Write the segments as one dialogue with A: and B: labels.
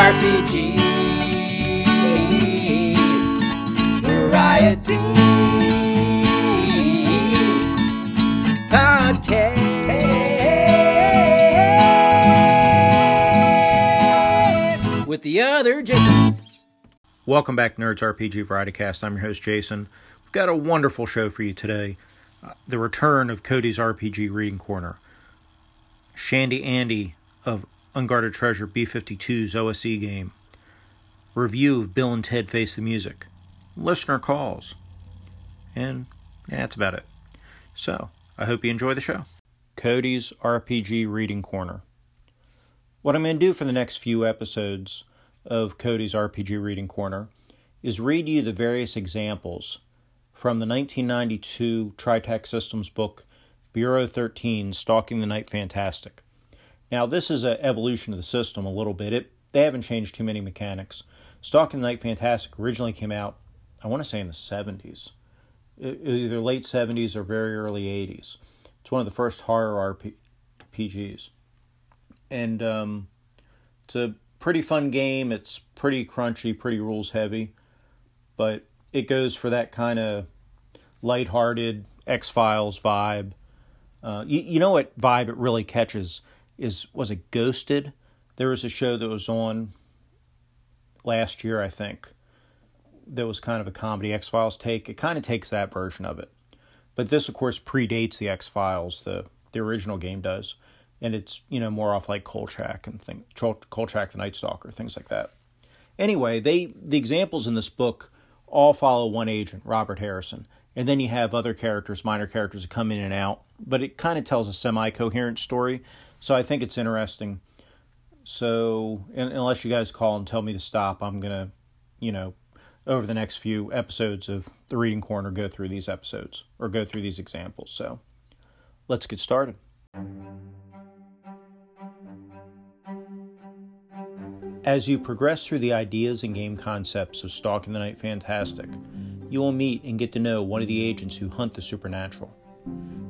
A: RPG Variety Podcast with the other Jason.
B: Welcome back, Nerds RPG Variety Cast. I'm your host, Jason. We've got a wonderful show for you today. Uh, the return of Cody's RPG Reading Corner. Shandy Andy of Unguarded Treasure B 52's OSE game. Review of Bill and Ted Face the Music. Listener calls. And yeah, that's about it. So, I hope you enjoy the show. Cody's RPG Reading Corner. What I'm going to do for the next few episodes of Cody's RPG Reading Corner is read you the various examples from the 1992 Tri Tac Systems book Bureau 13 Stalking the Night Fantastic. Now, this is an evolution of the system a little bit. It, they haven't changed too many mechanics. Stalking the Night Fantastic originally came out, I want to say in the 70s, either late 70s or very early 80s. It's one of the first horror RPGs. And um, it's a pretty fun game. It's pretty crunchy, pretty rules heavy, but it goes for that kind of lighthearted X Files vibe. Uh, you, you know what vibe it really catches is was it Ghosted? There was a show that was on last year, I think. That was kind of a comedy X Files take. It kind of takes that version of it, but this, of course, predates the X Files. The the original game does and it's you know more off like Kolchak and thing Kolchak the Night Stalker things like that. Anyway, they the examples in this book all follow one agent, Robert Harrison, and then you have other characters, minor characters that come in and out, but it kind of tells a semi-coherent story. So I think it's interesting. So unless you guys call and tell me to stop, I'm gonna, you know, over the next few episodes of the Reading Corner, go through these episodes or go through these examples. So let's get started. As you progress through the ideas and game concepts of Stalking the Night Fantastic, you will meet and get to know one of the agents who hunt the supernatural.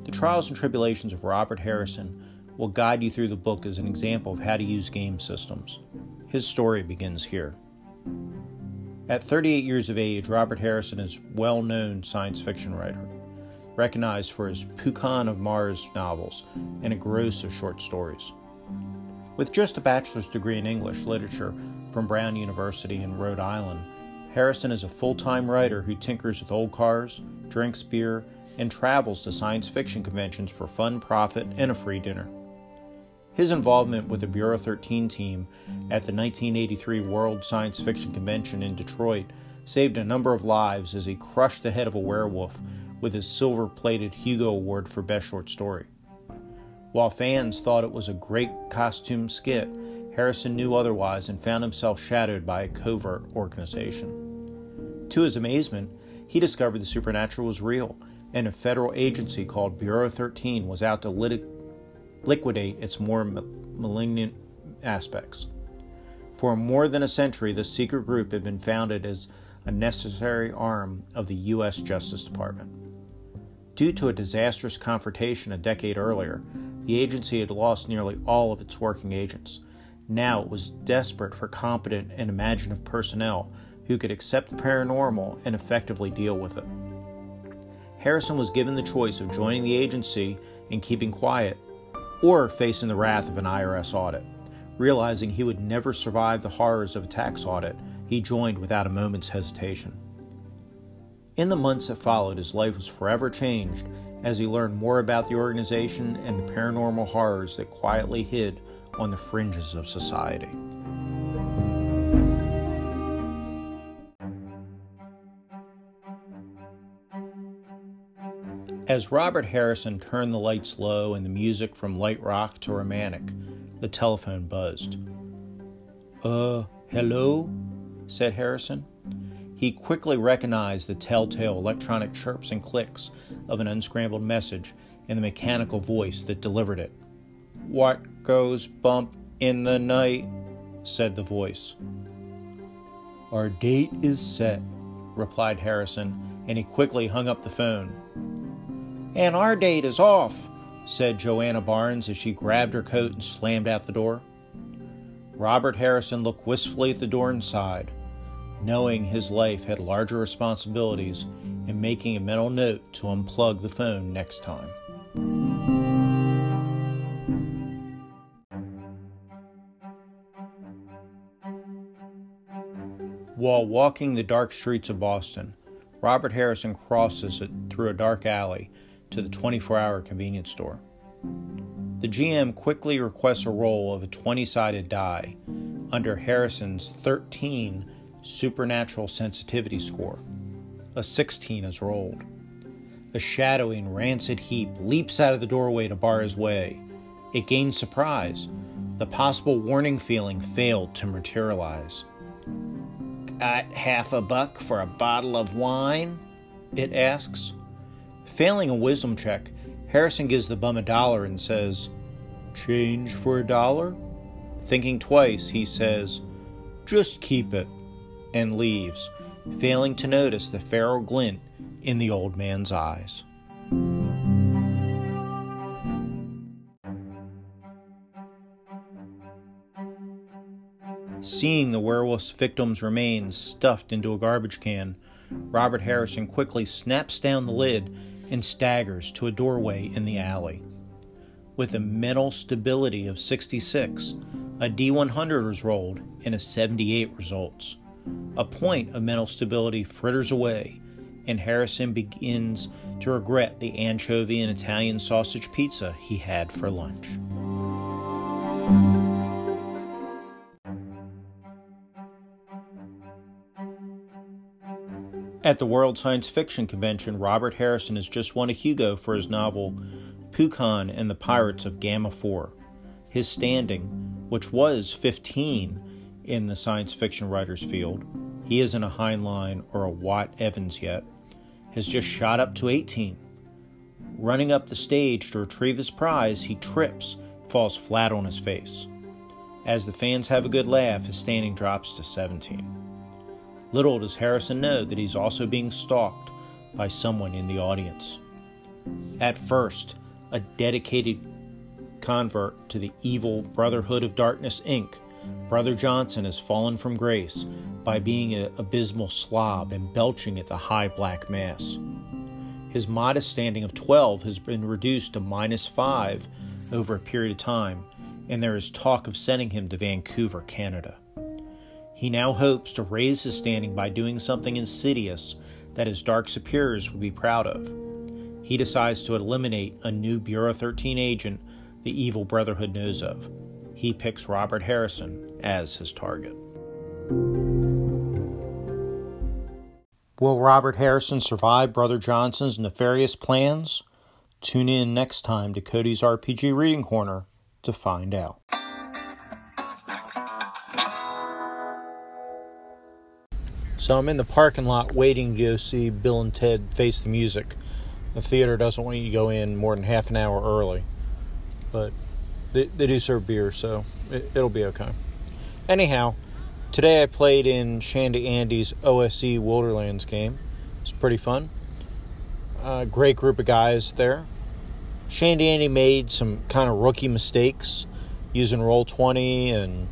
B: The trials and tribulations of Robert Harrison will guide you through the book as an example of how to use game systems. His story begins here. At 38 years of age, Robert Harrison is a well known science fiction writer, recognized for his Kukan of Mars novels and a gross of short stories. With just a bachelor's degree in English literature from Brown University in Rhode Island, Harrison is a full time writer who tinkers with old cars, drinks beer, and travels to science fiction conventions for fun, profit, and a free dinner. His involvement with the Bureau 13 team at the 1983 World Science Fiction Convention in Detroit saved a number of lives as he crushed the head of a werewolf with his silver plated Hugo Award for Best Short Story. While fans thought it was a great costume skit, Harrison knew otherwise and found himself shadowed by a covert organization. To his amazement, he discovered the supernatural was real, and a federal agency called Bureau 13 was out to lit- liquidate its more malignant aspects. For more than a century, the secret group had been founded as a necessary arm of the U.S. Justice Department. Due to a disastrous confrontation a decade earlier, the agency had lost nearly all of its working agents. Now it was desperate for competent and imaginative personnel who could accept the paranormal and effectively deal with it. Harrison was given the choice of joining the agency and keeping quiet, or facing the wrath of an IRS audit. Realizing he would never survive the horrors of a tax audit, he joined without a moment's hesitation. In the months that followed, his life was forever changed as he learned more about the organization and the paranormal horrors that quietly hid on the fringes of society. As Robert Harrison turned the lights low and the music from light rock to romantic, the telephone buzzed. Uh, hello? said Harrison. He quickly recognized the telltale electronic chirps and clicks of an unscrambled message and the mechanical voice that delivered it. What goes bump in the night? said the voice. Our date is set, replied Harrison, and he quickly hung up the phone. And our date is off, said Joanna Barnes as she grabbed her coat and slammed out the door. Robert Harrison looked wistfully at the door and sighed, knowing his life had larger responsibilities and making a mental note to unplug the phone next time. While walking the dark streets of Boston, Robert Harrison crosses it through a dark alley to the 24 hour convenience store. The GM quickly requests a roll of a 20 sided die under Harrison's 13 supernatural sensitivity score. A 16 is rolled. A shadowy rancid heap leaps out of the doorway to bar his way. It gains surprise. The possible warning feeling failed to materialize. Got half a buck for a bottle of wine? It asks. Failing a wisdom check, Harrison gives the bum a dollar and says, Change for a dollar? Thinking twice, he says, Just keep it, and leaves, failing to notice the feral glint in the old man's eyes. Seeing the werewolf's victim's remains stuffed into a garbage can, Robert Harrison quickly snaps down the lid and staggers to a doorway in the alley. With a mental stability of 66, a D100 is rolled and a 78 results. A point of mental stability fritters away, and Harrison begins to regret the anchovy and Italian sausage pizza he had for lunch. At the World Science Fiction Convention, Robert Harrison has just won a Hugo for his novel Pukon and the Pirates of Gamma 4. His standing, which was 15 in the science fiction writers field, he isn't a Heinlein or a Watt Evans yet, has just shot up to 18. Running up the stage to retrieve his prize, he trips, falls flat on his face. As the fans have a good laugh, his standing drops to 17. Little does Harrison know that he's also being stalked by someone in the audience. At first, a dedicated convert to the evil Brotherhood of Darkness Inc., Brother Johnson has fallen from grace by being an abysmal slob and belching at the high black mass. His modest standing of 12 has been reduced to minus 5 over a period of time, and there is talk of sending him to Vancouver, Canada. He now hopes to raise his standing by doing something insidious that his dark superiors would be proud of. He decides to eliminate a new Bureau 13 agent the evil Brotherhood knows of. He picks Robert Harrison as his target. Will Robert Harrison survive Brother Johnson's nefarious plans? Tune in next time to Cody's RPG Reading Corner to find out. So I'm in the parking lot waiting to go see Bill and Ted Face the Music. The theater doesn't want you to go in more than half an hour early, but they, they do serve beer, so it, it'll be okay. Anyhow, today I played in Shandy Andy's OSE Wilderlands game. It's pretty fun. Uh, great group of guys there. Shandy Andy made some kind of rookie mistakes using Roll20 and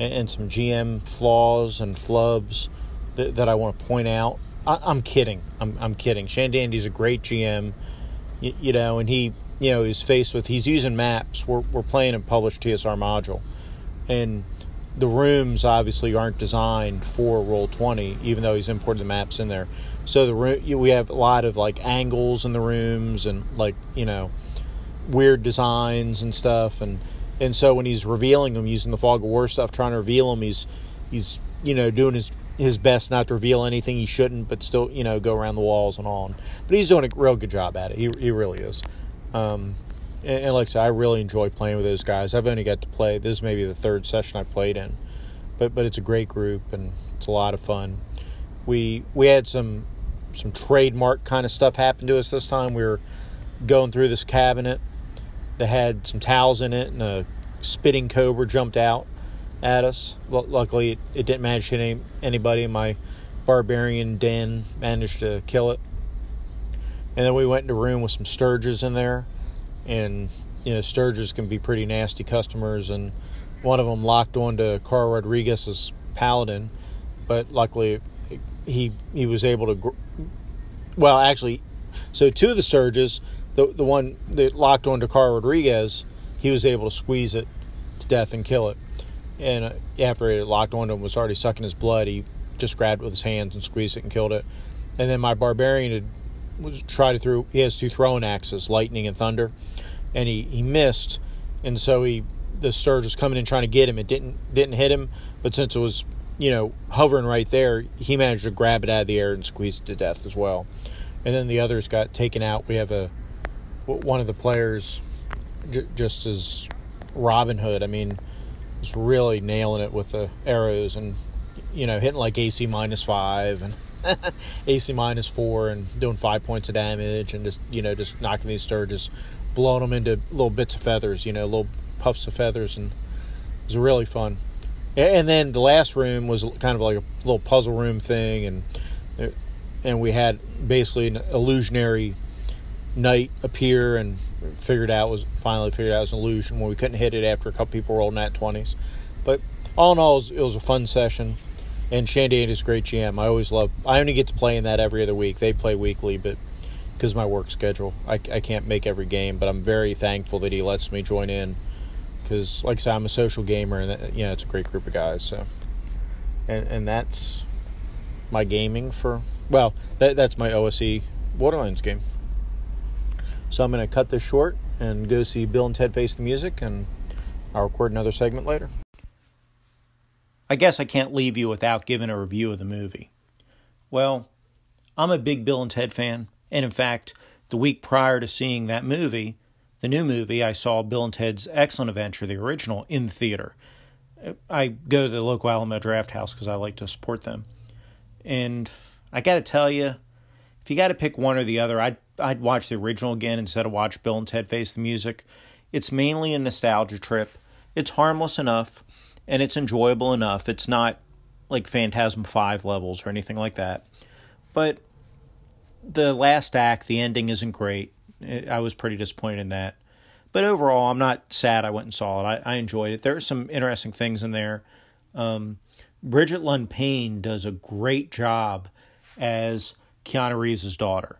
B: and some GM flaws and flubs that, that I want to point out. I, am kidding. I'm, I'm kidding. Shandandy's a great GM, you, you, know, and he, you know, is faced with, he's using maps. We're, we're playing a published TSR module. And the rooms obviously aren't designed for Roll20, even though he's imported the maps in there. So the room, we have a lot of like angles in the rooms and like, you know, weird designs and stuff. And, and so when he's revealing them using the fog of war stuff, trying to reveal them, he's, he's, you know, doing his his best not to reveal anything he shouldn't, but still, you know, go around the walls and all. But he's doing a real good job at it. He, he really is. Um, and, and, like I said, I really enjoy playing with those guys. I've only got to play, this is maybe the third session I played in. but but it's a great group and it's a lot of fun. We we had some some trademark kind of stuff happen to us this time. We were going through this cabinet that had some towels in it, and a spitting cobra jumped out at us. luckily, it, it, didn't manage to hit any, anybody. My barbarian den managed to kill it. And then we went into a room with some stirges in there, and you know stirges can be pretty nasty customers, and one of them locked onto Carl Rodriguez's paladin, but luckily he he was able to. Well, actually, so two of the stirges, the the one that locked onto Carl Rodriguez, he was able to squeeze it to death and kill it. And uh, after it locked onto him, was already sucking his blood. He just grabbed it with his hands and squeezed it and killed it. And then my barbarian had was tried to throw. He has two throwing axes, lightning and thunder, and he he missed, and so he the Stirge was coming in trying to get him. It didn't didn't hit him, but since it was you know hovering right there, he managed to grab it out of the air and squeeze it to death as well. And then the others got taken out. We have a one of the players j- just as Robin Hood. I mean, was really nailing it with the arrows and you know hitting like AC minus five and AC minus four and doing five points of damage and just you know just knocking these stirges, blowing them into little bits of feathers, you know, little puffs of feathers, and it was really fun. And then the last room was kind of like a little puzzle room thing, and uh, and we had basically an illusionary knight appear and figured out was finally figured out was an illusion when we couldn't hit it after a couple people rolled nat 20s. But all in all, it was, it was a fun session and Shandy is a great GM. I always love. I only get to play in that every other week. They play weekly, but because my work schedule, I, I can't make every game. But I'm very thankful that he lets me join in because, like I said, I'm a social gamer, and that, you know it's a great group of guys. So, and and that's my gaming for well, that that's my OSE Borderlands game. So I'm going to cut this short and go see Bill and Ted Face the Music, and I'll record another segment later. I guess I can't leave you without giving a review of the movie. Well, I'm a big Bill and Ted fan, and in fact, the week prior to seeing that movie, the new movie, I saw Bill and Ted's Excellent Adventure, the original, in the theater. I go to the local Alamo Drafthouse because I like to support them. And I got to tell you, if you got to pick one or the other, I'd I'd watch the original again instead of watch Bill and Ted Face the Music. It's mainly a nostalgia trip. It's harmless enough and it's enjoyable enough. It's not like Phantasm 5 levels or anything like that. But the last act, the ending isn't great. I was pretty disappointed in that. But overall, I'm not sad I went and saw it. I, I enjoyed it. There are some interesting things in there. Um, Brigette Lundy-Paine does a great job as Keanu Reeves' daughter.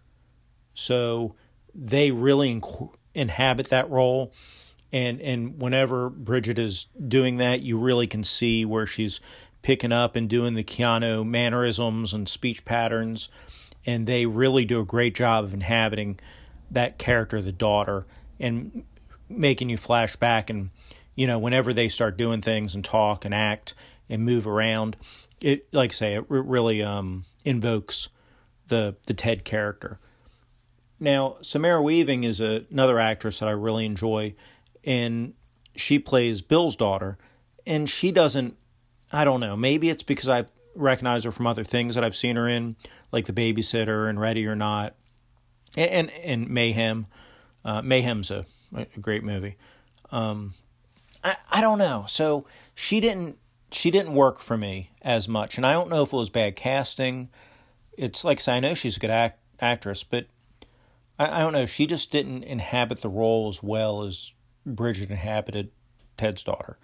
B: So they really inc- inhabit that role. And and whenever Bridget is doing that, you really can see where she's picking up and doing the Keanu mannerisms and speech patterns, and they really do a great job of inhabiting that character, the daughter, and making you flash back. And you know whenever they start doing things and talk and act and move around, it like I say it really um, invokes the the Ted character. Now, Samara Weaving is a, another actress that I really enjoy and she plays Bill's daughter, and she doesn't. I don't know. Maybe it's because I recognize her from other things that I've seen her in, like The Babysitter and Ready or Not, and and, and Mayhem. Uh, Mayhem's a, a great movie. Um, I I don't know. So she didn't she didn't work for me as much, and I don't know if it was bad casting. It's like I say, I know she's a good act, actress, but I, I don't know. She just didn't inhabit the role as well as Bridget inhabited Ted's daughter.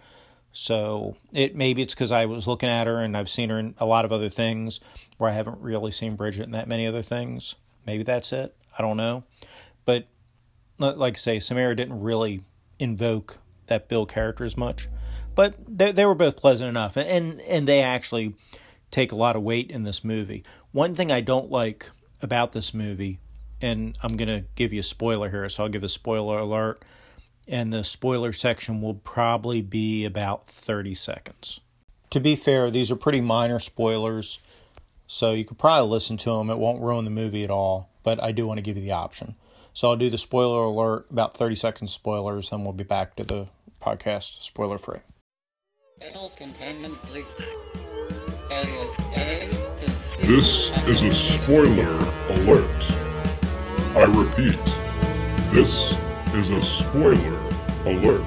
B: So it maybe it's because I was looking at her and I've seen her in a lot of other things where I haven't really seen Bridget in that many other things. Maybe that's it. I don't know. But like I say, Samara didn't really invoke that Bill character as much. But they they were both pleasant enough, and and they actually take a lot of weight in this movie. One thing I don't like about this movie, and I'm gonna give you a spoiler here, so I'll give a spoiler alert and the spoiler section will probably be about 30 seconds. To be fair, these are pretty minor spoilers, so you could probably listen to them. It won't ruin the movie at all, but I do want to give you the option. So I'll do the spoiler alert, about 30 seconds spoilers, and we'll be back to the podcast spoiler free.
C: This is a spoiler alert. I repeat, this is a spoiler alert.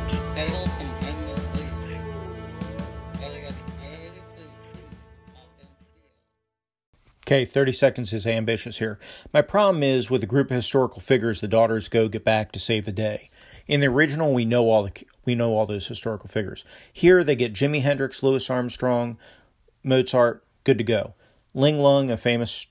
B: Okay, 30 seconds is ambitious here. My problem is with a group of historical figures, the daughters go get back to save the day. In the original, we know all the we know all those historical figures. Here, they get Jimi Hendrix, Louis Armstrong, Mozart, good to go. Ling Lun, a famous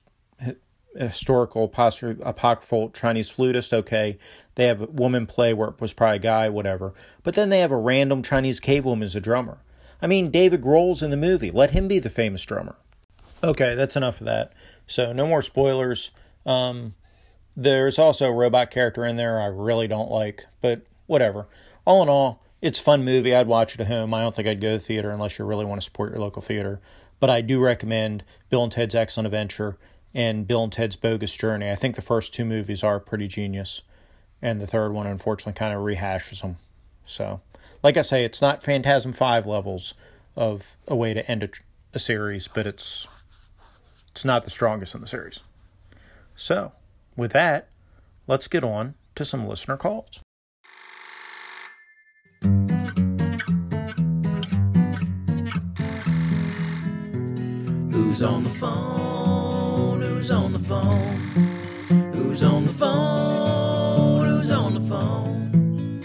B: historical apocryphal Chinese flutist, okay. They have a woman play where it was probably a guy, whatever. But then they have a random Chinese cave woman as a drummer. I mean, David Grohl's in the movie. Let him be the famous drummer. Okay, that's enough of that. So no more spoilers. Um, there's also a robot character in there I really don't like, but whatever. All in all, it's a fun movie. I'd watch it at home. I don't think I'd go to the theater unless you really want to support your local theater. But I do recommend Bill and Ted's Excellent Adventure and Bill and Ted's Bogus Journey. I think the first two movies are pretty genius, and the third one unfortunately kind of rehashes them. So, like I say, it's not Phantasm 5 levels of a way to end a, a series, but it's it's not the strongest in the series. So, with that, let's get on to some listener calls.
A: Who's on the phone? Who's on the phone? Who's on the phone? Who's on the phone?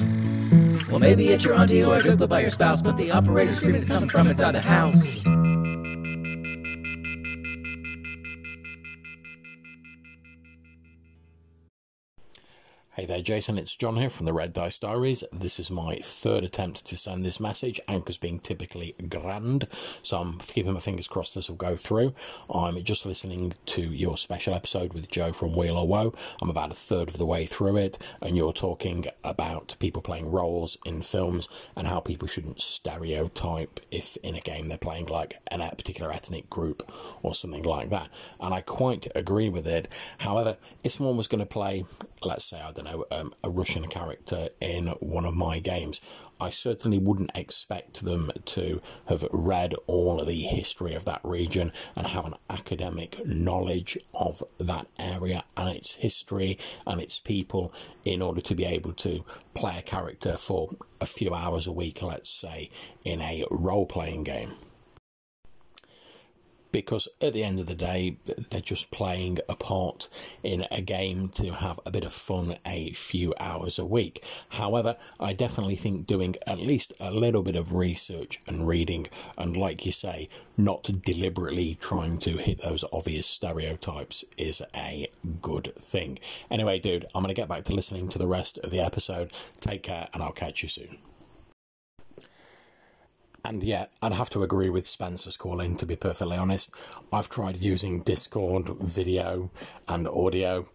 A: Well, maybe it's your auntie or a by your spouse, but the operator screaming is coming from inside the house.
D: Hey there, Jason. It's John here from the Red Dice Diaries. This is my third attempt to send this message. Anchor's being typically grand, so I'm keeping my fingers crossed this will go through. I'm just listening to your special episode with Joe from Wheel or Woe. I'm about a third of the way through it, and you're talking about people playing roles in films and how people shouldn't stereotype if in a game they're playing like a particular ethnic group or something like that. And I quite agree with it. However, if someone was going to play, let's say, I don't know, know, um, a Russian character in one of my games, I certainly wouldn't expect them to have read all of the history of that region and have an academic knowledge of that area and its history and its people in order to be able to play a character for a few hours a week, let's say, in a role playing game because at the end of the day, they're just playing a part in a game to have a bit of fun a few hours a week. However, I definitely think doing at least a little bit of research and reading, and like you say, not deliberately trying to hit those obvious stereotypes is a good thing. Anyway, dude, I'm going to get back to listening to the rest of the episode. Take care, and I'll catch you soon. And yeah, I'd have to agree with Spencer's calling, to be perfectly honest. I've tried using Discord video and audio,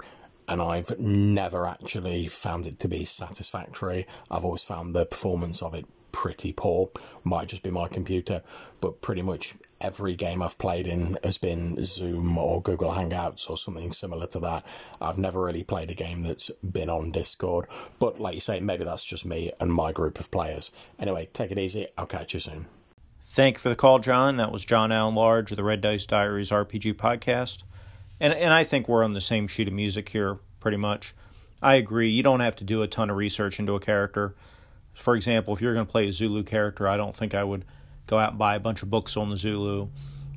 D: and I've never actually found it to be satisfactory. I've always found the performance of it pretty poor. Might just be my computer, but pretty much every game I've played in has been Zoom or Google Hangouts or something similar to that. I've never really played a game that's been on Discord, but like you say, maybe that's just me and my group of players. Anyway, take it easy. I'll catch you soon.
B: Thank you for the call, John. That was John Allen Large of the Red Dice Diaries RPG podcast. And and I think we're on the same sheet of music here, pretty much. I agree. You don't have to do a ton of research into a character. For example, if you're going to play a Zulu character, I don't think I would go out and buy a bunch of books on the Zulu,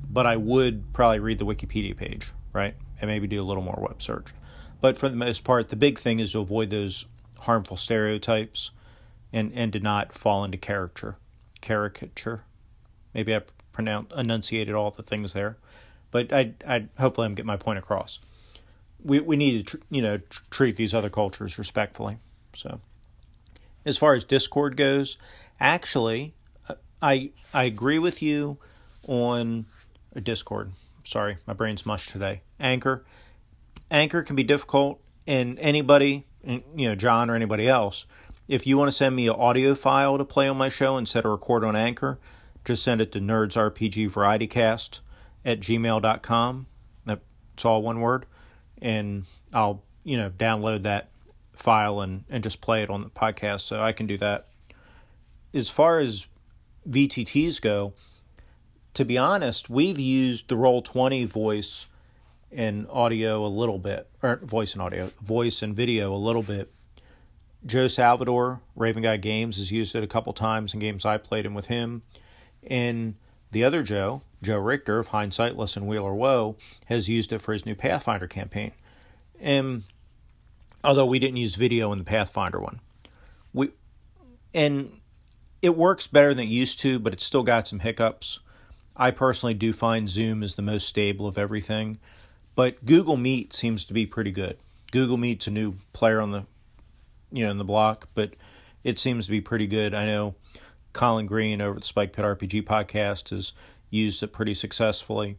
B: but I would probably read the Wikipedia page, right? And maybe do a little more web search. But for the most part, the big thing is to avoid those harmful stereotypes and, and to not fall into caricature. Caricature. Maybe I pronounced enunciated all the things there, but I I hopefully I'm getting my point across. We we need to tr- you know tr- treat these other cultures respectfully. So as far as Discord goes, actually, I I agree with you on Discord. Sorry, my brain's mush today. Anchor, Anchor can be difficult, and anybody, you know, John or anybody else, if you want to send me an audio file to play on my show instead of record on Anchor, just send it to nerdsrpgvarietycast at gmail.com. That's all one word, and I'll you know download that file and, and just play it on the podcast. So I can do that. As far as VTTs go, to be honest, we've used the Roll Twenty voice and audio a little bit, or voice and audio, voice and video a little bit. Joe Salvador, Raven Guy Games, has used it a couple times in games I played in with him. And the other Joe, Joe Richter of Hindsightless and Wheeler Woe, has used it for his new Pathfinder campaign. And although we didn't use video in the Pathfinder one, we and it works better than it used to, but it's still got some hiccups. I personally do find Zoom is the most stable of everything, but Google Meet seems to be pretty good. Google Meet's a new player on the you know in the block, but it seems to be pretty good. I know Colin Green over at the Spike Pit RPG podcast has used it pretty successfully.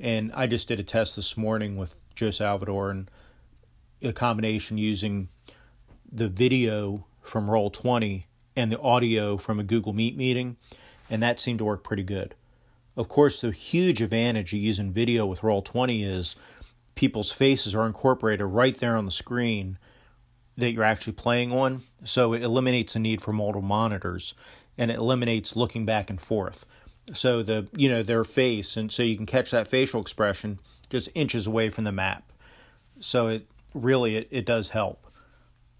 B: And I just did a test this morning with Joe Salvador and a combination using the video from Roll20 and the audio from a Google Meet meeting, and that seemed to work pretty good. Of course, the huge advantage of using video with Roll20 is people's faces are incorporated right there on the screen that you're actually playing on, so it eliminates the need for multiple monitors and it eliminates looking back and forth. So the you know their face and so you can catch that facial expression just inches away from the map. So it really it, it does help.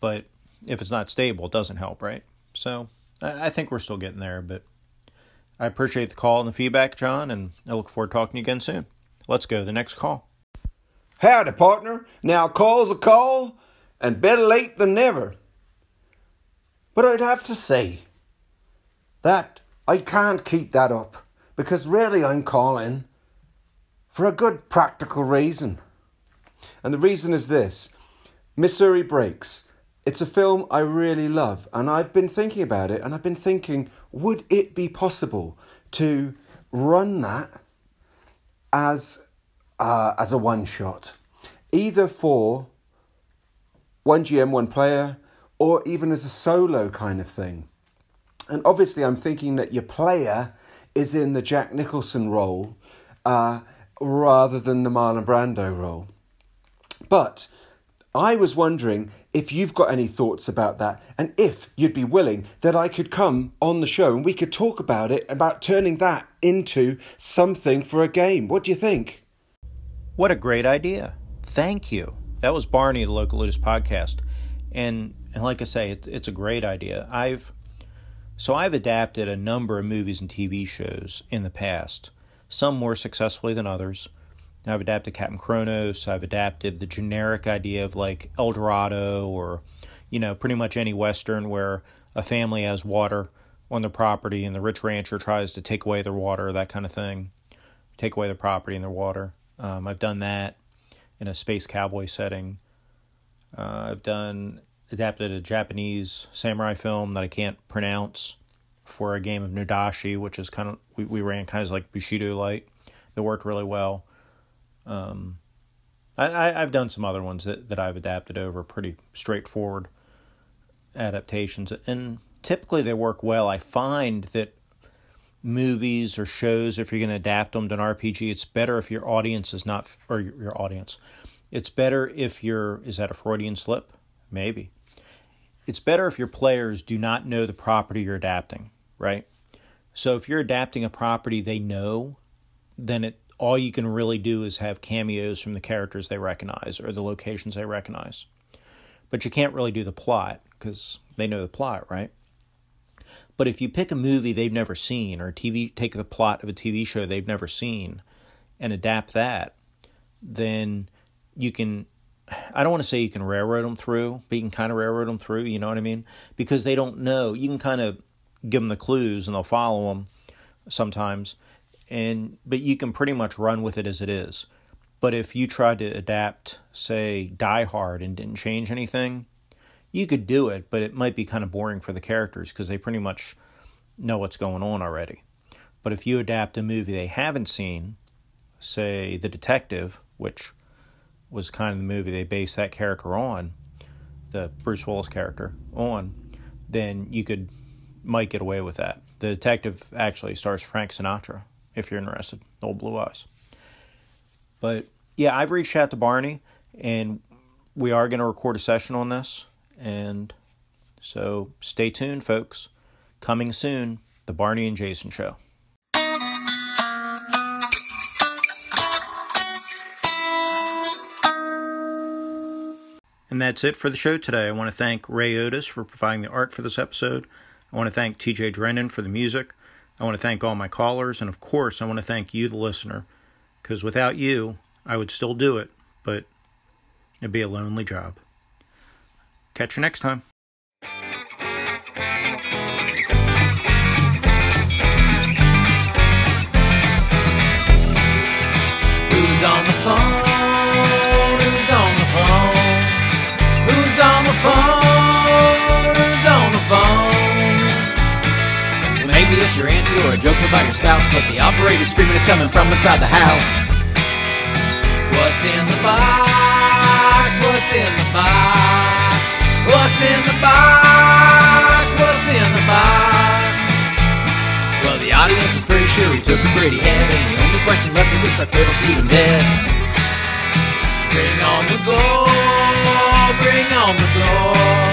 B: But if it's not stable, it doesn't help, right? So I, think we're still getting there, but I appreciate the call and the feedback, John, and I look forward to talking to you again soon. Let's go to the next call.
E: Howdy, partner. Now call's a call, and better late than never. But I'd have to say that I can't keep that up because really I'm calling for a good practical reason. And the reason is this Missouri Breaks. It's a film I really love, and I've been thinking about it, and I've been thinking, would it be possible to run that as uh, as a one shot, either for one GM, one player, or even as a solo kind of thing? And obviously, I'm thinking that your player is in the Jack Nicholson role uh, rather than the Marlon Brando role. But I was wondering if you've got any thoughts about that and if you'd be willing that I could come on the show and we could talk about it, about turning that into something for a game. What do you think?
B: What a great idea. Thank you. That was Barney, the Local Ludus podcast. And, and like I say, it, it's a great idea. I've so I've adapted a number of movies and TV shows in the past, some more successfully than others. I've adapted Captain Kronos. I've adapted the generic idea of like El Dorado or, you know, pretty much any Western where a family has water on their property and the rich rancher tries to take away their water, that kind of thing. Take away their property and their water. Um, I've done that in a space cowboy setting. Uh, I've done adapted a Japanese samurai film that I can't pronounce for a game of Nudashi, which is kind of we, we ran kind of like Bushido light that worked really well. Um, I, have done some other ones that, that I've adapted over pretty straightforward adaptations, and typically they work well. I find that movies or shows, if you're going to adapt them to an RPG, it's better if your audience is not, or your audience, it's better if you're, is that a Freudian slip? Maybe. It's better if your players do not know the property you're adapting, right? So if you're adapting a property they know, then it all you can really do is have cameos from the characters they recognize or the locations they recognize. But you can't really do the plot because they know the plot, right? But if you pick a movie they've never seen or TV take the plot of a TV show they've never seen and adapt that, then you can I don't want to say you can railroad them through, but you can kind of railroad them through, you know what I mean? Because they don't know. You can kind of give them the clues and they'll follow them sometimes and but you can pretty much run with it as it is. But if you tried to adapt, say, Die Hard and didn't change anything, you could do it, but it might be kind of boring for the characters because they pretty much know what's going on already. But if you adapt a movie they haven't seen, say The Detective, which was kind of the movie they based that character on, the Bruce Willis character on, then you could might get away with that. The detective actually stars Frank Sinatra, if you're interested. Old Blue Eyes. But yeah, I've reached out to Barney, and we are going to record a session on this. And so stay tuned, folks. Coming soon. The Barney and Jason Show. And that's it for the show today. I want to thank Ray Otis for providing the art for this episode. I want to thank TJ Drennan for the music. I want to thank all my callers. And of course, I want to thank you, the listener, because without you, I would still do it, but it'd be a lonely job. Catch you next time.
A: Your auntie or a joke about your spouse, but the operator's screaming it's coming from inside the house. What's in the box? What's in the box? What's in the box? What's in the box? Well, the audience was pretty sure he took a pretty head, and the only question left is if that fiddle shoot him dead. Bring on the gold, bring on the gold.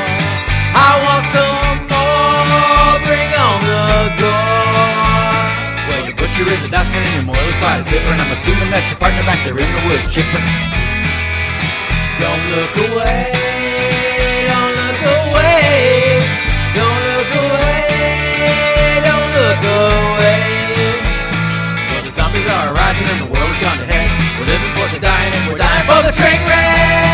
A: apron. I'm assuming that your partner back there in the wood chipper. Don't look away. Don't look away. Don't look away. Don't look away. Well, the zombies are arising and the world is gone to heck. We're living for the dying and we're dying for the train wreck.